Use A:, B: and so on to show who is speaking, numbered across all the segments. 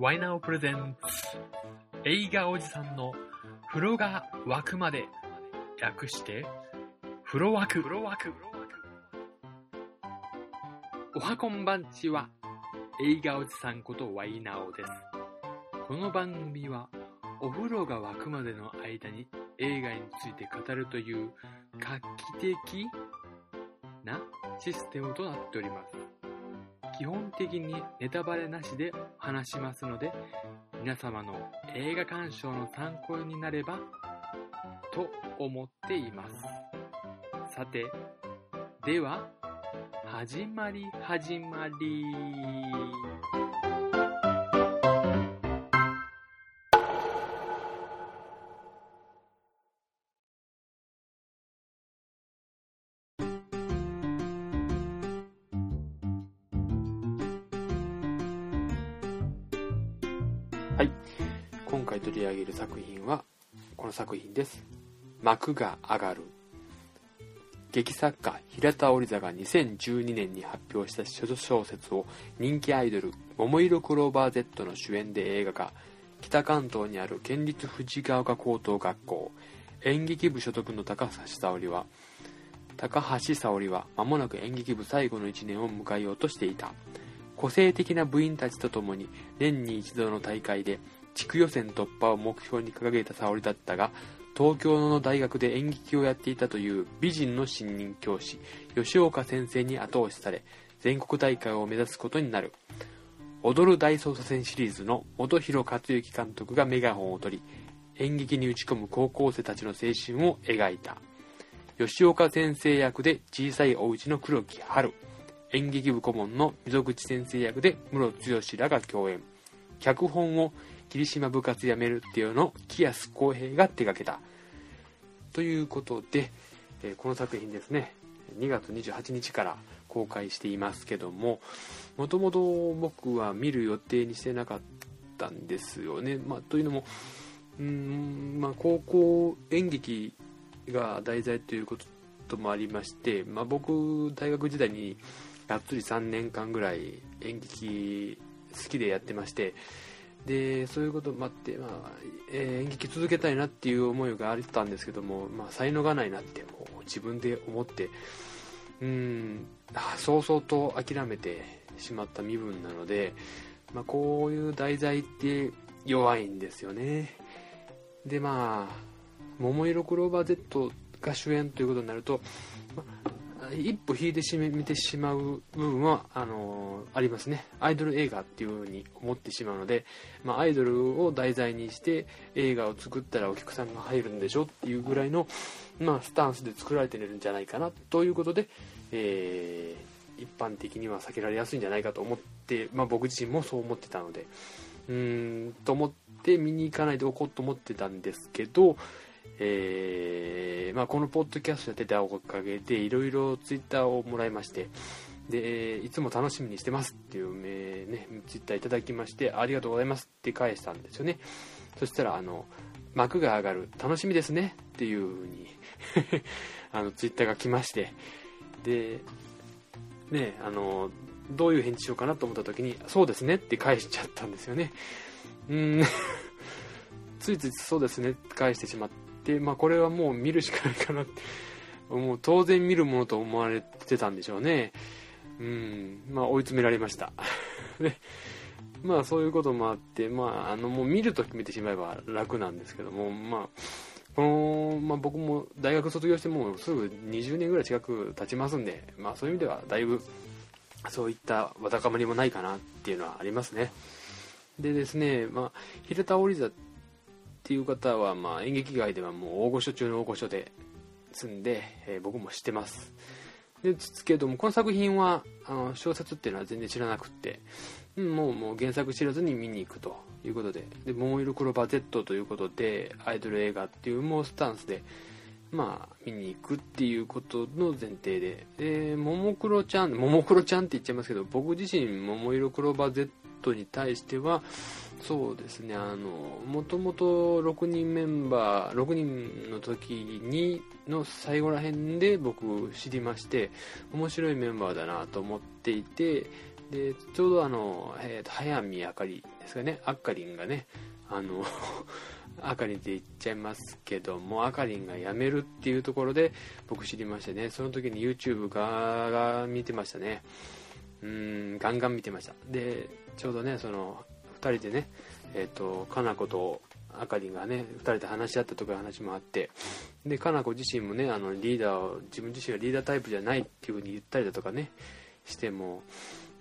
A: ワイナオプレゼンツ。映画おじさんの風呂が沸くまで略して。風呂沸く。風呂沸くおはこんばんちは映画おじさんことワイナオです。この番組はお風呂が沸くまでの間に映画について語るという画期的なシステムとなっております。基本的にネタバレなしで話しますので、皆様の映画鑑賞の参考になればと思っています。さて、では、始まり始まり。回取り上げる作品は、この作品です。幕が上がる。劇作家平田織座が2012年に発表した小説を人気アイドル桃色クローバー Z の主演で映画化北関東にある県立藤ヶ丘高等学校演劇部所属の高橋沙織は高橋沙織は間もなく演劇部最後の1年を迎えようとしていた個性的な部員たちと共に年に一度の大会で地区予選突破を目標に掲げた沙織だったが東京の大学で演劇をやっていたという美人の新任教師吉岡先生に後押しされ全国大会を目指すことになる。踊る大捜査線シリーズの本広克行監督がメガホンを取り演劇に打ち込む高校生たちの青春を描いた。吉岡先生役で小さいお家の黒木春演劇部顧問の溝口先生役で室剛らが共演。脚本を霧島部活やめるっていうのを木安浩平が手掛けたということで、えこの作品ですね2月28日から公開していますけどももともと僕は見る予定にしてなかったんですよね、まあ、というのもうん、まあ、高校演劇が題材ということもありまして、まあ、僕大学時代にがっつり3年間ぐらい演劇好きでやってましてでそういうこともあって、まあえー、演劇続けたいなっていう思いがあったんですけども、まあ、才能がないなってもう自分で思ってうん早々と諦めてしまった身分なので、まあ、こういう題材って弱いんですよね。でまあ「桃色クローバー Z」が主演ということになると、まあ、一歩引いてし見てしまう部分はあのー、ありますね。アイドル映画っていう風に思ってしまうので、まあ、アイドルを題材にして映画を作ったらお客さんが入るんでしょっていうぐらいの、まあ、スタンスで作られてるんじゃないかなということで、えー、一般的には避けられやすいんじゃないかと思って、まあ、僕自身もそう思ってたのでうーんと思って見に行かないでおこうと思ってたんですけどえー、まあ、このポッドキャストやってたおかげでいろいろツイッターをもらいましてでいつも楽しみにしてますっていう名、ね、ツイッターいただきましてありがとうございますって返したんですよね。そしたらあの幕が上がる楽しみですねっていう風に あのツイッターが来ましてでねあのどういう返事しようかなと思った時にそうですねって返しちゃったんですよね。うん。ついついそうですねって返してしまってで、まあ、これはもう見るしかないかなって、もう当然見るものと思われてたんでしょうね。うん、まあ、追い詰められました。で、まあ、そういうこともあって、まあ、あの、もう見ると決めてしまえば楽なんですけども、まあ、この、まあ、僕も大学卒業してもうすぐ20年ぐらい近く経ちますんで、まあ、そういう意味ではだいぶ、そういったわだかまりもないかなっていうのはありますね。でですね、まあ、平田織座っていう方は、まあ、演劇界ではもう大御所中の大御所で住んで、えー、僕も知ってます。ですけどもこの作品はあの小説っていうのは全然知らなくって、もうもう原作知らずに見に行くということで「で桃色クローバー Z」ということでアイドル映画っていうもうスタンスでまあ見に行くっていうことの前提で。でももクロちゃんももクロちゃんって言っちゃいますけど僕自身桃色クローバー Z に対してはそうですねあのもともと6人メンバー6人の時にの最後ら辺で僕知りまして面白いメンバーだなと思っていてでちょうどあの、えー、早見あかりですかねあっかりんがねあの あかりんって言っちゃいますけどもあかりんが辞めるっていうところで僕知りましてねその時に YouTube が見てましたね。うんガンガン見てました。でちょうどねその2人でねえっ、ー、とかなことあかりがね2人で話し合ったとかいう話もあってでかな子自身もねあのリーダーを自分自身はリーダータイプじゃないっていう風に言ったりだとかねしても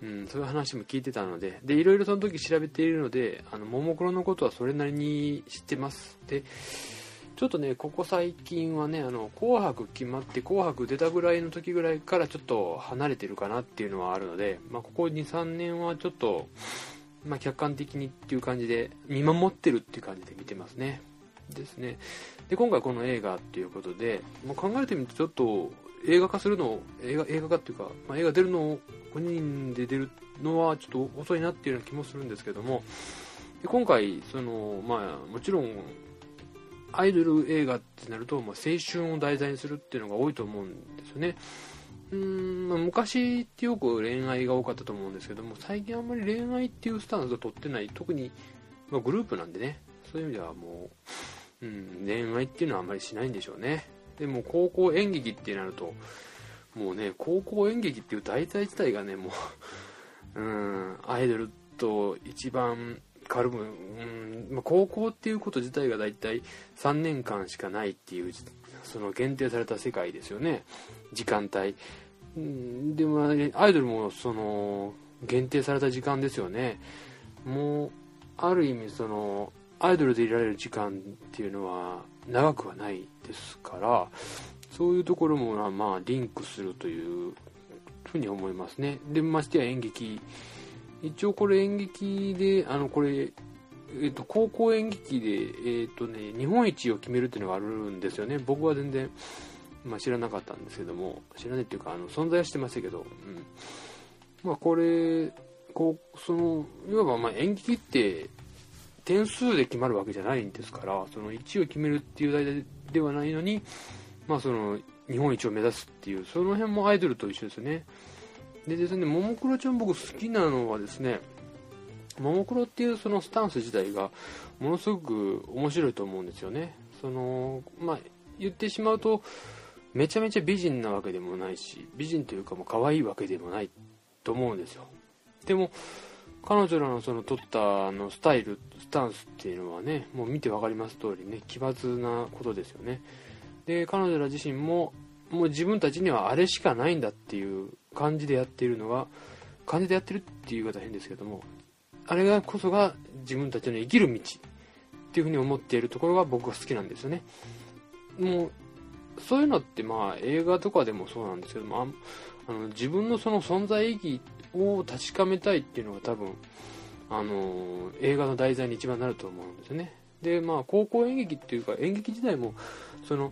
A: うん、そういう話も聞いてたのででいろいろその時調べているのであのももクロのことはそれなりに知ってます。でちょっとねここ最近はねあの紅白決まって紅白出たぐらいの時ぐらいからちょっと離れてるかなっていうのはあるので、まあ、ここ23年はちょっと、まあ、客観的にっていう感じで見守ってるっていう感じで見てますね。ですね。で今回この映画っていうことで、まあ、考えてみるとちょっと映画化するの映画映画化っていうか、まあ、映画出るのを5人で出るのはちょっと遅いなっていうような気もするんですけどもで今回その、まあ、もちろんアイドル映画ってなると、まあ、青春を題材にするっていうのが多いと思うんですよね。うん、ま、昔ってよく恋愛が多かったと思うんですけども最近あんまり恋愛っていうスタンスを取ってない特に、まあ、グループなんでね。そういう意味ではもう、うん、恋愛っていうのはあんまりしないんでしょうね。でも高校演劇ってなるともうね高校演劇っていう題材自体がねもううんアイドルと一番軽む、うんまあ、高校っていうこと自体が大体3年間しかないっていうその限定された世界ですよね。時間帯。うんでもアイドルもその限定された時間ですよね。もうある意味そのアイドルでいられる時間っていうのは長くはないですからそういうところもまあリンクするというふうに思いますね。でましてや演劇一応これ演劇であのこれえっと、高校演劇で、えっとね、日本一を決めるっていうのがあるんですよね。僕は全然、まあ、知らなかったんですけども、知らないっていうか、あの存在はしてましたけど、うん。まあ、これ、こう、その、いわばま演劇って、点数で決まるわけじゃないんですからその1位を決めるっていう題ではないのに、まあ、その日本一を目指すっていうその辺もアイドルと一緒ですよねでですねももクロちゃん僕好きなのはですねももクロっていうそのスタンス自体がものすごく面白いと思うんですよね。そのまあ言ってしまうとめちゃめちゃ美人なわけでもないし美人というかもう可愛いわけでもないと思うんですよ。でも彼女らのその取ったあのスタイルスタンスっていうのはねもう見て分かります通りね奇抜なことですよね。で彼女ら自身ももう自分たちにはあれしかないんだっていう感じでやっているのが感じでやってるっていう言い方変ですけどもあれがこそが自分たちの生きる道っていうふうに思っているところが僕は好きなんですよねもうそういうのってまあ映画とかでもそうなんですけどもあの自分のその存在意義を確かめたいっていうのが多分、あの映画の題材に一番なると思うんですよね。で、まあ、高校演劇っていうか、演劇時代も、その、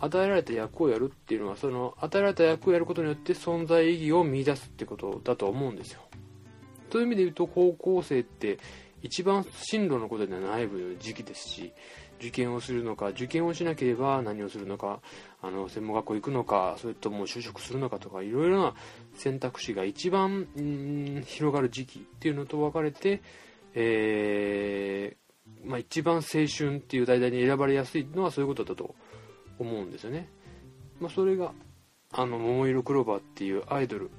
A: 与えられた役をやるっていうのは、その、与えられた役をやることによって存在意義を見出すってことだと思うんですよ。という意味で言うと、高校生って一番進路のことではない時期ですし、受験をするのか、受験をしなければ何をするのか、あの専門学校行くのかそれとも就職するのかとかいろいろな選択肢が一番広がる時期っていうのと分かれて、えー、まあ、一番青春っていう題材に選ばれやすいのはそういうことだと思うんですよね、まあ、それがあの桃色クローバーっていうアイドル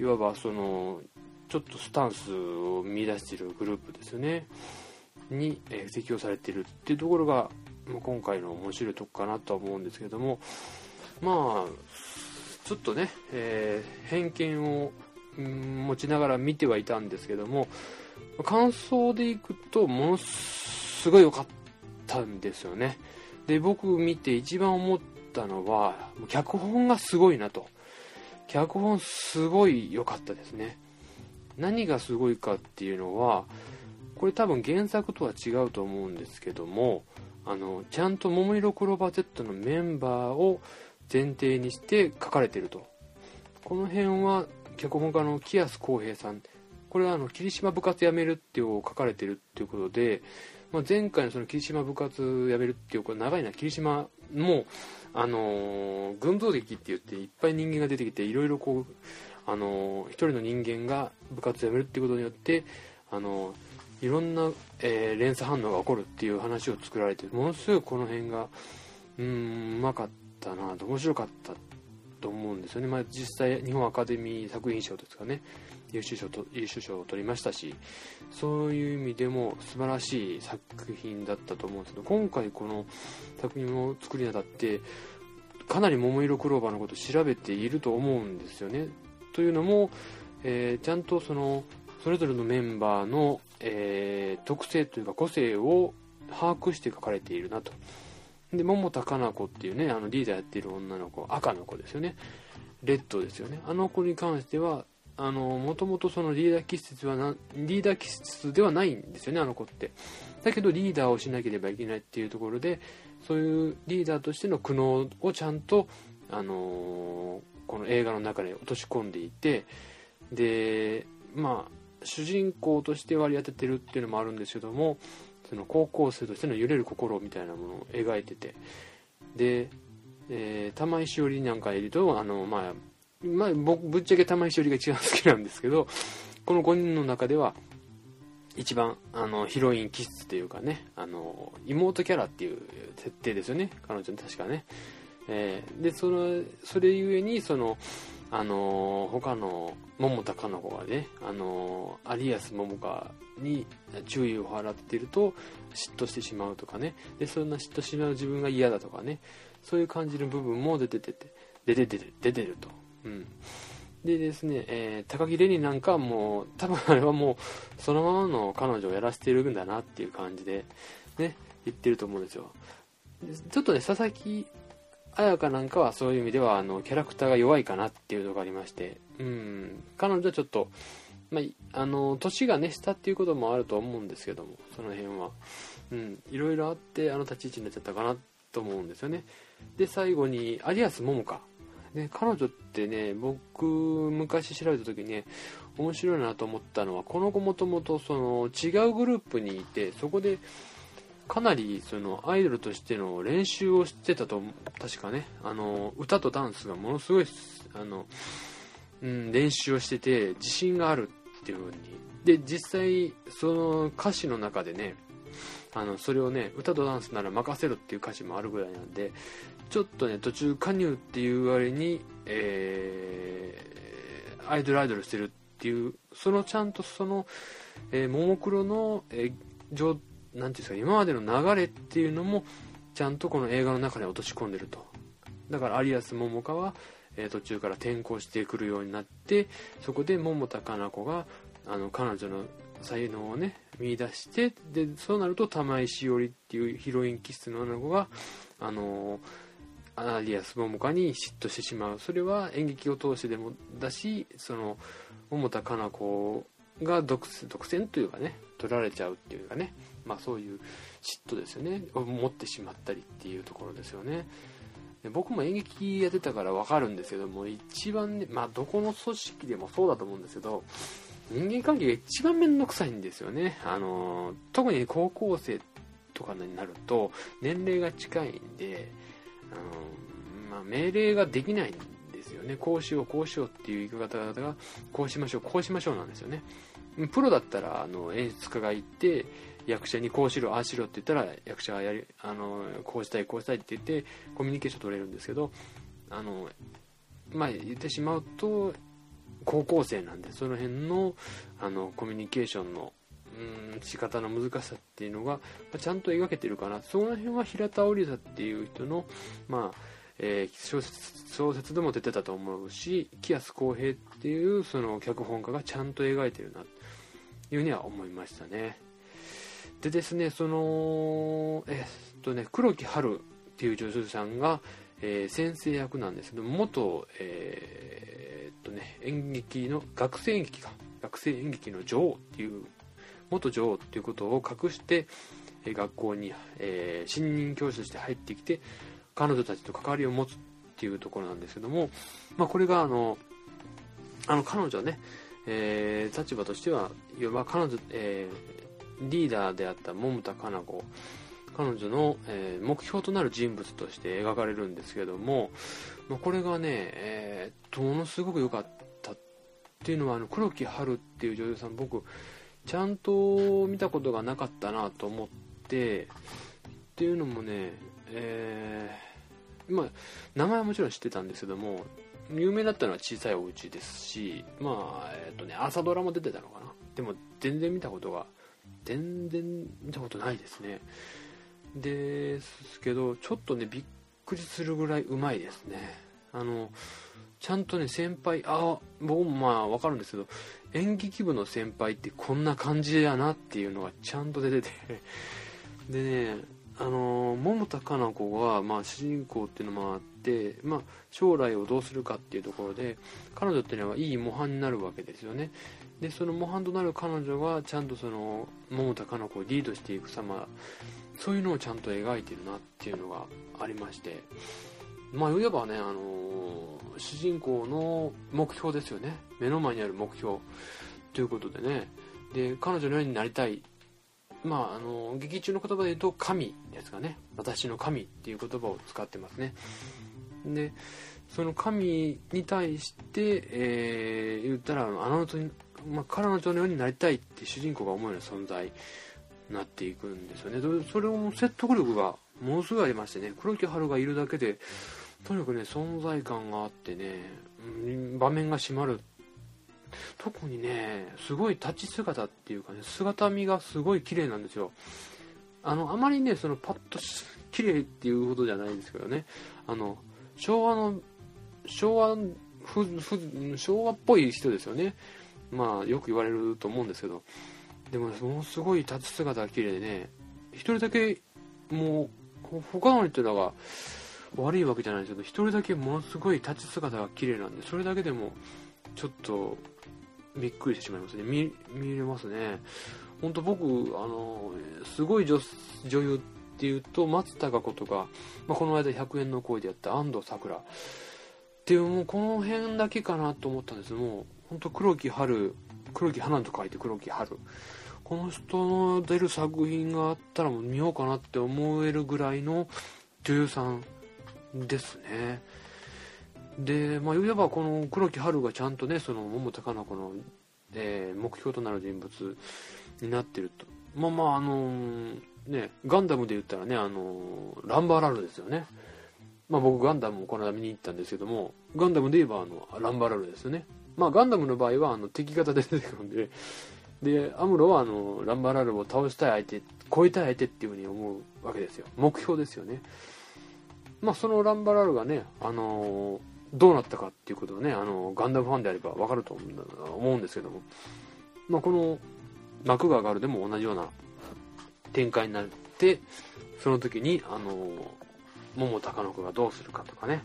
A: いわばそのちょっとスタンスを見出しているグループですよね。に、えー、適用されているっていうところがまあ、今回の面白いとこかなとは思うんですけども。まあちょっとね、えー、偏見を、持ちながら見てはいたんですけども感想でいくとものすごい良かったんですよね。で僕見て一番思ったのは脚本がすごいなと。脚本すごい良かったですね。何がすごいかっていうのはこれ多分原作とは違うと思うんですけどもあのちゃんと桃色クローバー Z のメンバーを前提にして書かれていると。この辺は脚本家の木安浩平さん。これはあの霧島部活やめるっていう書かれてるっていうことで、まあ、前回のその霧島部活やめるっていうこれ長いな霧島もあのー、群像劇って言っていっぱい人間が出てきていろいろこうあの一人の人間が部活を辞めるっていうことによってあのいろんな、えー、連鎖反応が起こるっていう話を作られてものすごいこの辺がうんうまかったなと面白かったと思うんですよね、まあ、実際日本アカデミー作品賞ですかね。優秀賞と優秀賞を取りましたしそういう意味でも素晴らしい作品だったと思うんですけど今回この作品を作りにあたってかなり桃色クローバーのことを調べていると思うんですよね。というのも、えー、ちゃんとそのそれぞれのメンバーの、えー、特性というか個性を把握して書かれているなと。で桃田かな子っていうねあのリーダーやってる女の子赤の子ですよね。レッドですよね。あの子に関してはあのもともとそのリーダー気質はなリーダー気質ではないんですよねあの子って。だけどリーダーをしなければいけないっていうところでそういうリーダーとしての苦悩をちゃんと、あのこの映画の中に落とし込んでいてでまあ主人公として割り当ててるっていうのもあるんですけどもその高校生としての揺れる心みたいなものを描いてて。で、えー、玉井しおりなんかいるとあの、まあ、まあ、僕ぶっちゃけ玉井しおりが一番好きなんですけどこの5人の中では一番あのヒロイン気質というかねあの妹キャラっていう設定ですよね。彼女の確かね、えー、でそのそれゆえにそのあの他の桃田かな子がね、あの有安桃香に注意を払っていると嫉妬してしまうとかね。でそんな嫉妬しまう自分が嫌だとかね。そういう感じる部分も出ててて出てて出てると、うん、でですね、えー、高木玲になんかもう多分あれはもうそのままの彼女をやらせてるんだなっていう感じでね言ってると思うんですよ。ちょっとね佐々木彩香なんかはそういう意味ではあのキャラクターが弱いかなっていうのがありまして。うん。彼女はちょっと、まあ、あの年がね下っていうこともあると思うんですけどもその辺は、うん、いろいろあってあの立ち位置になっちゃったかなと思うんですよね。で最後に有安桃香ね、彼女ってね僕昔調べた時にね面白いなと思ったのはこの子もともとその違うグループにいてそこでかなりそのアイドルとしての練習をしてたと確かね。あの歌とダンスがものすごいあの、うん、練習をしてて自信があるっていう風に。で実際その歌詞の中でねあのそれをね歌とダンスなら任せろっていう歌詞もあるぐらいなんでちょっとね途中加入っていう割に、えー、アイドルアイドルしてるっていうそのちゃんとその、えー、ももクロの、えー、何ていうんですか今までの流れっていうのもちゃんとこの映画の中に落とし込んでると。だから有安桃香は、えー、途中から転校してくるようになってそこで桃田かな子があの彼女の才能をね見出してでそうなると玉井しおりっていうヒロイン気質の女の子があのアリアス桃香に嫉妬してしまう。それは演劇を通してでもだしその桃田かな子が独独占というかね取られちゃうっていうかね。まあそういう嫉妬ですよね。を持ってしまったりっていうところですよね。で僕も演劇やってたから分かるんですけども一番ねまあどこの組織でもそうだと思うんですけど人間関係が一番面倒くさいんですよね。あの特に高校生とかになると年齢が近いんであの、まあ、命令ができないんですよね。こうしようこうしようっていう言い方がこうしましょうこうしましょうなんですよね。プロだったらあの演出家がいて役者にこうしろああしろって言ったら役者がやりあのこうしたいこうしたいって言ってコミュニケーション取れるんですけどあのまあ言ってしまうと高校生なんでその辺のあのコミュニケーションのうん仕方の難しさっていうのが、まあ、ちゃんと描けてるかな。その辺は平田織田っていう人のまあえー、小説小説でも出てたと思うし木安浩平っていうその脚本家がちゃんと描いてるなというふうには思いましたね。でですねそのえっとね黒木春っていう女優さんが、えー、先生役なんですけど元、えー、っとね演劇の学生演劇か。学生演劇の女王っていう元女王っていうことを隠して、え学校に、えー、新任教師として入ってきて彼女たちと関わりを持つっていうところなんですけども、まあ、これがあのあの彼女はね、えー、立場としてはいわば彼女、えー、リーダーであった桃田かな子彼女の、えー、目標となる人物として描かれるんですけども、まあ、これがね、えー、ものすごく良かったっていうのはあの黒木華っていう女優さん僕ちゃんと見たことがなかったなと思ってっていうのもねえー、まあ名前はもちろん知ってたんですけども有名だったのは小さいお家ですしまあえっ、ー、とね朝ドラも出てたのかな。でも全然見たことが全然見たことないですね。ですけどちょっとねびっくりするぐらいうまいですね。あのちゃんとね先輩あ僕もまあ分かるんですけど演劇部の先輩ってこんな感じやなっていうのがちゃんと出てて。でねあの桃田かな子が、まあ、主人公っていうのもあって、まあ、将来をどうするかっていうところで彼女っていうのはいい模範になるわけですよね。でその模範となる彼女がちゃんとその桃田かな子をリードしていく様そういうのをちゃんと描いてるなっていうのがありまして。まあいわばね、あの主人公の目標ですよね。目の前にある目標。ということでね。で彼女のようになりたい。まああの劇中の言葉で言うと神ですかね。私の神っていう言葉を使ってますね。でその神に対して、えー、言ったらあの人に、まあ、彼女のようになりたいって主人公が思うような存在になっていくんですよね。それを説得力がものすごいありましてね。黒木春がいるだけでとにかくね存在感があってね場面が締まる。特にねすごい立ち姿っていうかね姿見がすごい綺麗なんですよ。あのあまりねそのパッと綺麗っていうほどじゃないんですけどね。あの昭和の昭和ふふ昭和っぽい人ですよね。まあよく言われると思うんですけど。でもものすごい立ち姿が綺麗でね。一人だけもう他の人らが悪いわけじゃないですけど一人だけものすごい立ち姿が綺麗なんでそれだけでもちょっとびっくりしてしまいますね。見見れますね。本当僕あのすごい女女優っていうと松たか子とか、まあ、この間100円の声でやった安藤サクラ。っていうもうこの辺だけかなと思ったんです。もう本当黒木春黒木花と書いて黒木春。この人の出る作品があったらもう見ようかなって思えるぐらいの女優さんですね。でまあ言えばこの黒木華がちゃんとねその桃高菜子の、えー、目標となる人物になってると。まあまああのー、ねガンダムで言ったらねあのー、ランバーラルですよね。まあ僕ガンダムもこの間見に行ったんですけどもガンダムで言えばあのランバーラルですよね。まあガンダムの場合はあの敵方で出てくるんででアムロはあのランバーラルを倒したい相手超えたい相手っていうふうに思うわけですよ。目標ですよね。まあ、そのランバーラルがね、あのー、どうなったかっていうことをね、あの、ガンダムファンであれば分かると思うんですけども、まあ、この幕が上がるでも同じような展開になって、その時に、あの、桃高野子がどうするかとかね、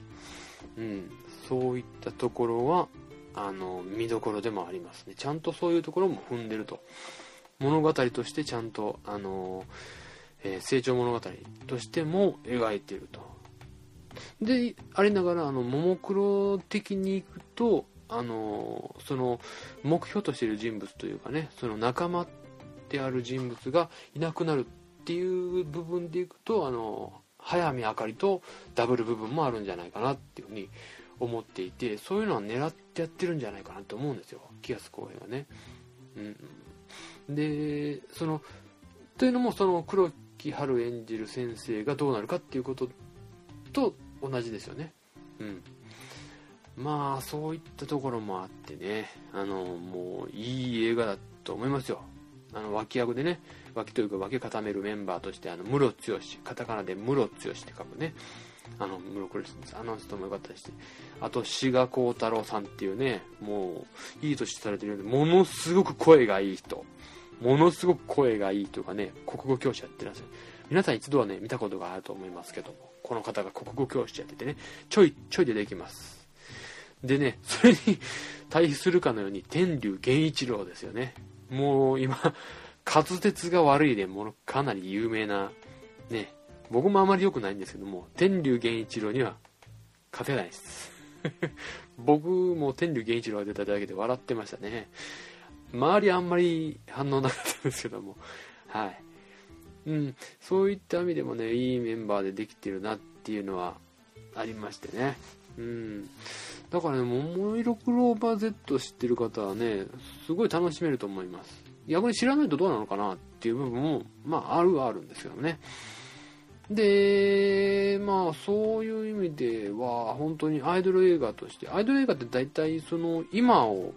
A: うん、そういったところは、あの見どころでもありますね。ちゃんとそういうところも踏んでると。物語としてちゃんと、あのえー、成長物語としても描いてると。でありながらあのももクロ的にいくとあのその目標としている人物というかねその仲間である人物がいなくなるっていう部分でいくとあの早見あかりとダブル部分もあるんじゃないかなっていうふうに思っていてそういうのは狙ってやってるんじゃないかなと思うんですよ。気安公平はね。うん、でそのというのもその黒木春演じる先生がどうなるかっていうことと同じですよね。うん。まあそういったところもあってねあのもういい映画だと思いますよ。あの脇役でね脇というか脇固めるメンバーとしてあの室剛カタカナで室剛って書くねあの室これあの人も良かったりしてあと志賀幸太郎さんっていうねもういい年されてるんでものすごく声がいい人ものすごく声がいいというかね国語教師やってらっしゃる皆さん一度はね見たことがあると思いますけどもこの方が国語教師やっててね、ちょいちょい出てきます。でね、それに対比するかのように天竜源一郎ですよね。もう今、滑舌が悪いでもかなり有名な、ね、僕もあまり良くないんですけども、天竜源一郎には勝てないです。僕も天竜源一郎が出ただけで笑ってましたね。周りあんまり反応なかったんですけども、はい。うん、そういった意味でもねいいメンバーでできてるなっていうのはありましてねうん。だからね桃色クローバー Z 知ってる方はねすごい楽しめると思います。逆に知らないとどうなのかなっていう部分もまああるはあるんですけどね。でまあそういう意味では本当にアイドル映画としてアイドル映画って大体その今を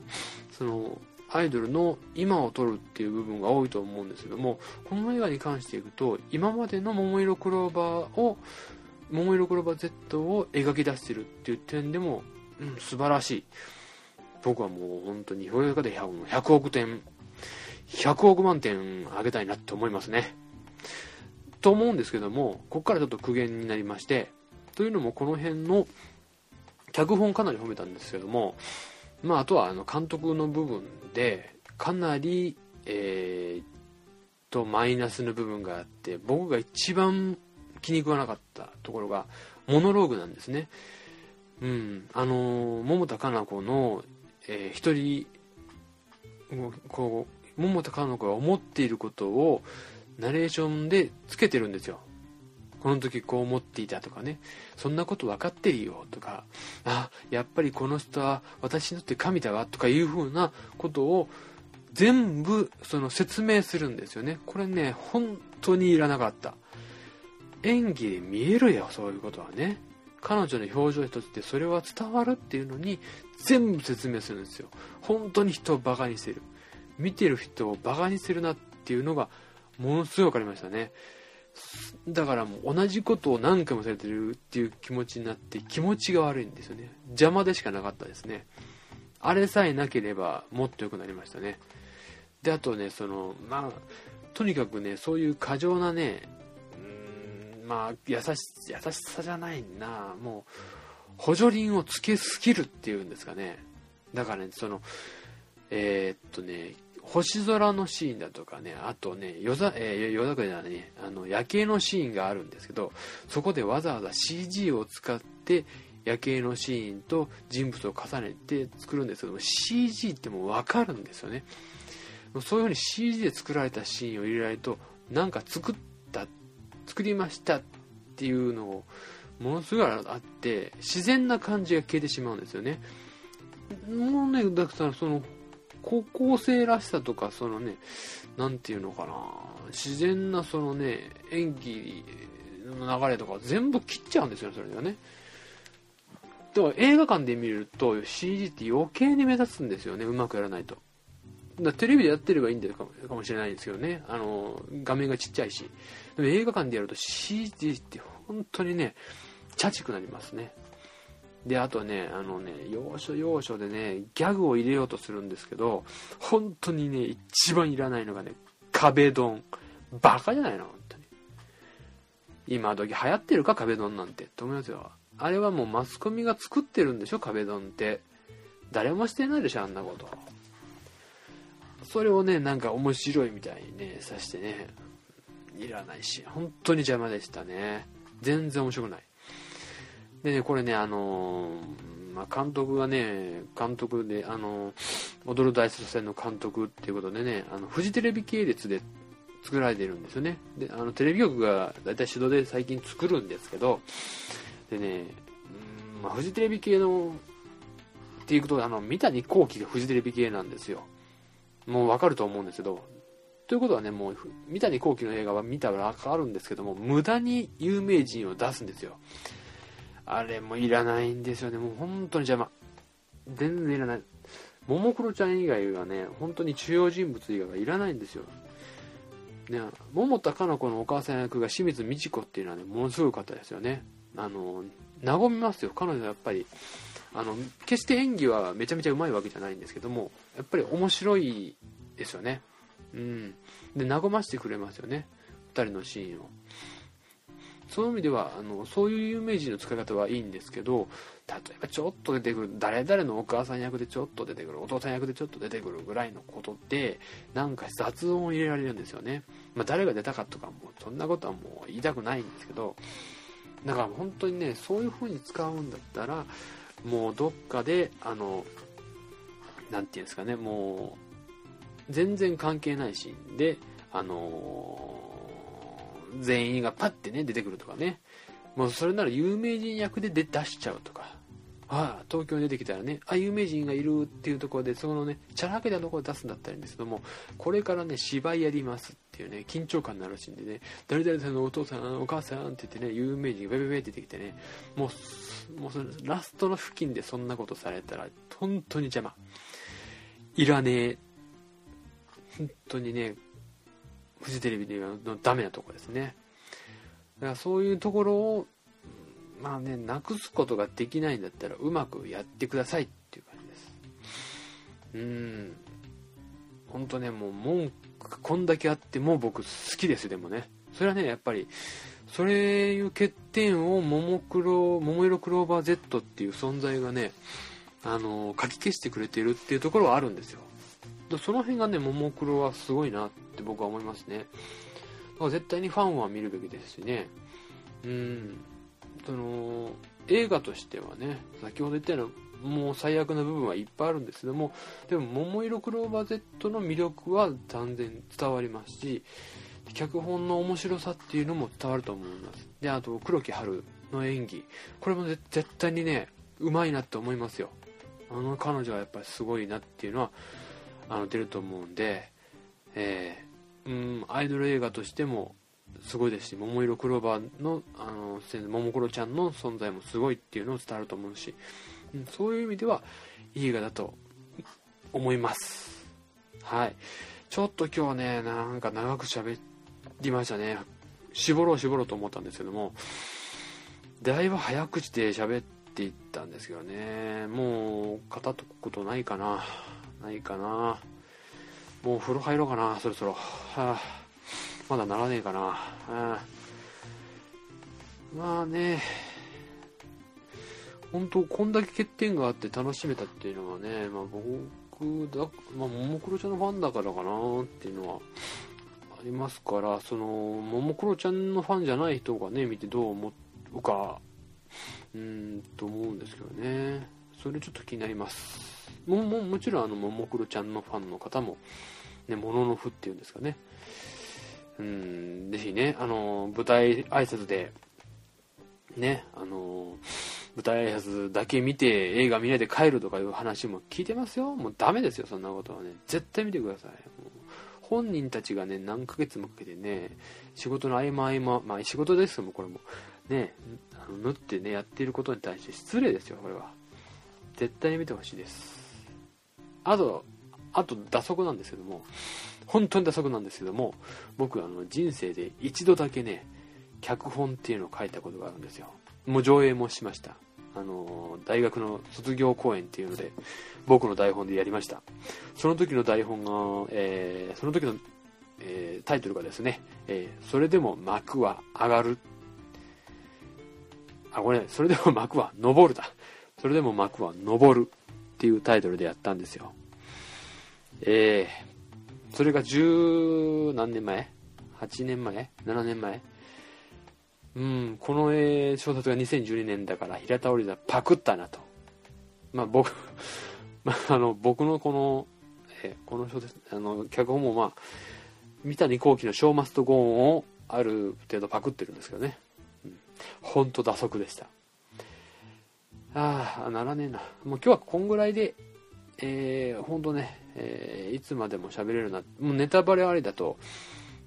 A: そのアイドルの今を撮るっていう部分が多いと思うんですけどもこの映画に関していくと今までの桃色クローバーを桃色クローバー Z を描き出してるっていう点でも、うん、素晴らしい。僕はもう本当に評価で 100, 100億点100億万点あげたいなって思いますね。と思うんですけどもここからちょっと苦言になりましてというのもこの辺の脚本かなり褒めたんですけどもまああとはあの監督の部分でかなりえー、とマイナスの部分があって僕が一番気に食わなかったところがモノローグなんですね。うん。あの桃田かな子の、えー、一人こう桃田かな子が思っていることをナレーションでつけてるんですよ。この時こう思っていたとかね。そんなこと分かってるよとか。あやっぱりこの人は私にとって神だわとかいうふうなことを全部その説明するんですよね。これね本当にいらなかった。演技で見えるよそういうことはね。彼女の表情一つでそれは伝わるっていうのに全部説明するんですよ。本当に人をバカにしてる。見てる人をバカにしてるなっていうのがものすごい分かりましたね。だからもう同じことを何回もされてるっていう気持ちになって気持ちが悪いんですよね。邪魔でしかなかったですね。あれさえなければもっと良くなりましたね。であとねそのまあとにかくねそういう過剰なねまあ優し優しさじゃないなもう補助輪をつけすぎるっていうんですかねだからねそのえー、っとね星空のシーンだとかね、あとね、夜ざ、えー、夜桜じゃないね、あの、夜景のシーンがあるんですけど、そこでわざわざ CG を使って夜景のシーンと人物を重ねて作るんですけども、CG ってもうわかるんですよね。そういうふうに CG で作られたシーンを入れられると、なんか作ったっ、作りましたっていうのを、ものすごいあって、自然な感じが消えてしまうんですよね。もうね、だからその、高校生らしさとか、そのね、なんていうのかな、自然なそのね、演技の流れとか全部切っちゃうんですよね、それがね。だから映画館で見ると CG って余計に目立つんですよね、うまくやらないと。だテレビでやってればいいんだよかもしれないですけどね、あの、画面がちっちゃいし。でも映画館でやると CG って本当にね、チャチくなりますね。で、あとね、あのね、要所要所でね、ギャグを入れようとするんですけど、本当にね、一番いらないのがね、壁ドン。バカじゃないの？本当に。今時流行ってるか？壁ドンなんて。と思いますよ。あれはもうマスコミが作ってるんでしょ？壁ドンって。誰もしてないでしょ？あんなこと。それをね、なんか面白いみたいにね、さしてね、いらないし、本当に邪魔でしたね。全然面白くない。でね、これね、あのー、まあ、監督がね、監督で、あのー、踊る大捜査線の監督っていうことでね、あの、フジテレビ系列で作られてるんですよね。で、あの、テレビ局が大体手動で最近作るんですけど、でね、まあ、フジテレビ系の、っていうことで、あの、三谷幸喜がフジテレビ系なんですよ。もうわかると思うんですけど、ということはね、もう、三谷幸喜の映画は見たらわかるんですけども、無駄に有名人を出すんですよ。あれもいらないんですよね。もう本当に邪魔。全然いらない。ももクロちゃん以外はね、本当に主要人物以外はいらないんですよ。ね、桃田かな子のお母さん役が清水美智子っていうのはね、ものすごかったですよね。あの、和みますよ。彼女はやっぱり、あの、決して演技はめちゃめちゃうまいわけじゃないんですけども、やっぱり面白いですよね。うん。で、和ましてくれますよね。二人のシーンを。そういう意味ではあのそういう有名人の使い方はいいんですけど例えばちょっと出てくる誰々のお母さん役でちょっと出てくるお父さん役でちょっと出てくるぐらいのことでなんか雑音を入れられるんですよね、まあ、誰が出たかとかもそんなことはもう言いたくないんですけどだから本当にねそういう風に使うんだったらもうどっかであのなんていうんですかねもう全然関係ないシーンであの全員がパッてね、出てくるとかね。もうそれなら有名人役で出しちゃうとか。ああ東京に出てきたらねあ有名人がいるっていうところでそのねチャラけたところで出すんだったらいいんですけどもこれからね芝居やりますっていうね緊張感になるらしいんでね誰々さんのお父さんお母さんって言ってね有名人がベベベって出てきてねもうもうそのラストの付近でそんなことされたら本当に邪魔。いらねえ。本当にねフジテレビではのダメなとこですね。だからそういうところをまあねなくすことができないんだったらうまくやってくださいっていう感じです。うん。本当ねもう文句こんだけあっても僕好きですでもね。それはねやっぱりそれいう欠点をももクロ桃色クローバー Z っていう存在がねあの書き消してくれてるっていうところはあるんですよ。その辺がねももクロはすごいなって僕は思いますね。だから絶対にファンは見るべきですしね。うん。その映画としてはね先ほど言ったようなもう最悪な部分はいっぱいあるんです。けどもでも「桃色クローバー Z」の魅力は断然伝わりますし脚本の面白さっていうのも伝わると思います。であと黒木華の演技。これも絶対にねうまいなって思いますよ。あの彼女はやっぱりすごいなっていうのはあの出ると思うんで、えー、うんアイドル映画としてもすごいですし桃色クローバーのあの桃黒ちゃんの存在もすごいっていうのを伝わると思うし、うん、そういう意味ではいい映画だと思います。はい。ちょっと今日はねなんか長く喋りましたね。絞ろう絞ろうと思ったんですけどもだいぶ早口で喋っていったんですけどね。もう語っとくことないかな。ないかな。もう風呂入ろうかなそろそろ。はあ。まだならねえかな。うんまあね、本当こんだけ欠点があって楽しめたっていうのはね、まあ僕だ、まあ、ももクロちゃんのファンだからかなっていうのはありますから、その、ももクロちゃんのファンじゃない人がね、見てどう思うか、うん、と思うんですけどね。それちょっと気になります。も、も、もちろんあの、ももクロちゃんのファンの方も、ね、もののふっていうんですかね。うん、ぜひね、あの、舞台挨拶で、ね、あの、舞台挨拶だけ見て映画見ないで帰るとかいう話も聞いてますよ。もうダメですよ、そんなことはね。絶対見てください。本人たちがね、何ヶ月もかけてね、仕事の合間合間、まあ仕事ですよ、もうこれも。ね、あの縫ってね、やっていることに対して失礼ですよ、これは。絶対に見てほしいです。あと、あと、打足なんですけども、本当に打足なんですけども僕あの人生で一度だけね脚本っていうのを書いたことがあるんですよ。もう上映もしました。あの大学の卒業公演っていうので僕の台本でやりました。その時の台本が、えー、その時の、えー、タイトルがですね、えー、それでも幕は上がる。あこれそれでも幕は昇るだ。それでも幕は昇るっていうタイトルでやったんですよ。えー、それが十何年前 ?8 年前 ?7 年前？うん、この小説が2012年だから平田織田パクったなと。まあ僕、まあ、あの僕のこの、えこの小説、あの脚本もまあ、三谷幸喜の「ショーマストゴーン」をある程度パクってるんですけどね。うん、ほんと打足でした。ああ、ならねえな。もう今日はこんぐらいで、えー、ほんとね、えー、いつまでも喋れるな、もうネタバレありだと、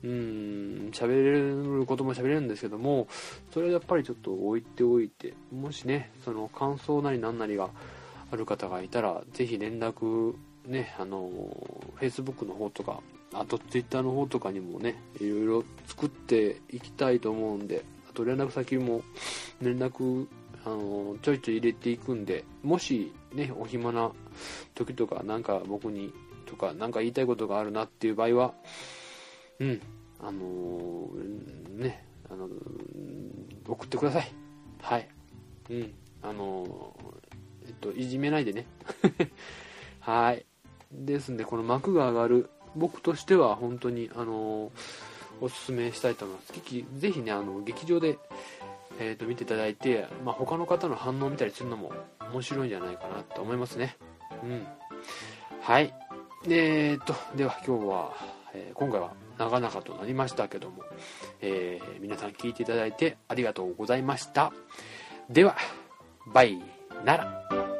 A: うん、喋れることも喋れるんですけども、それはやっぱりちょっと置いておいて、もしね、その感想なり何なりがある方がいたら、ぜひ連絡、ね、あの、Facebook の方とか、あと Twitter の方とかにもね、いろいろ作っていきたいと思うんで、あと連絡先も連絡あのちょいちょい入れていくんでもしねお暇な時とかなんか僕にとか何か言いたいことがあるなっていう場合はうんあのー、ねあの送ってください。はい。うんあのー、えっといじめないでね。はい。ですんでこの幕が上がる僕としては本当にあの、おすすめしたいと思います。ぜひねあの劇場でえー、と見ていただいて、まあ、他の方の反応を見たりするのも面白いんじゃないかなと思いますね。うん。はい。えー、っと、では今日は、えー、今回は長々となりましたけども、えー、皆さん聞いていただいてありがとうございました。では、バイなら。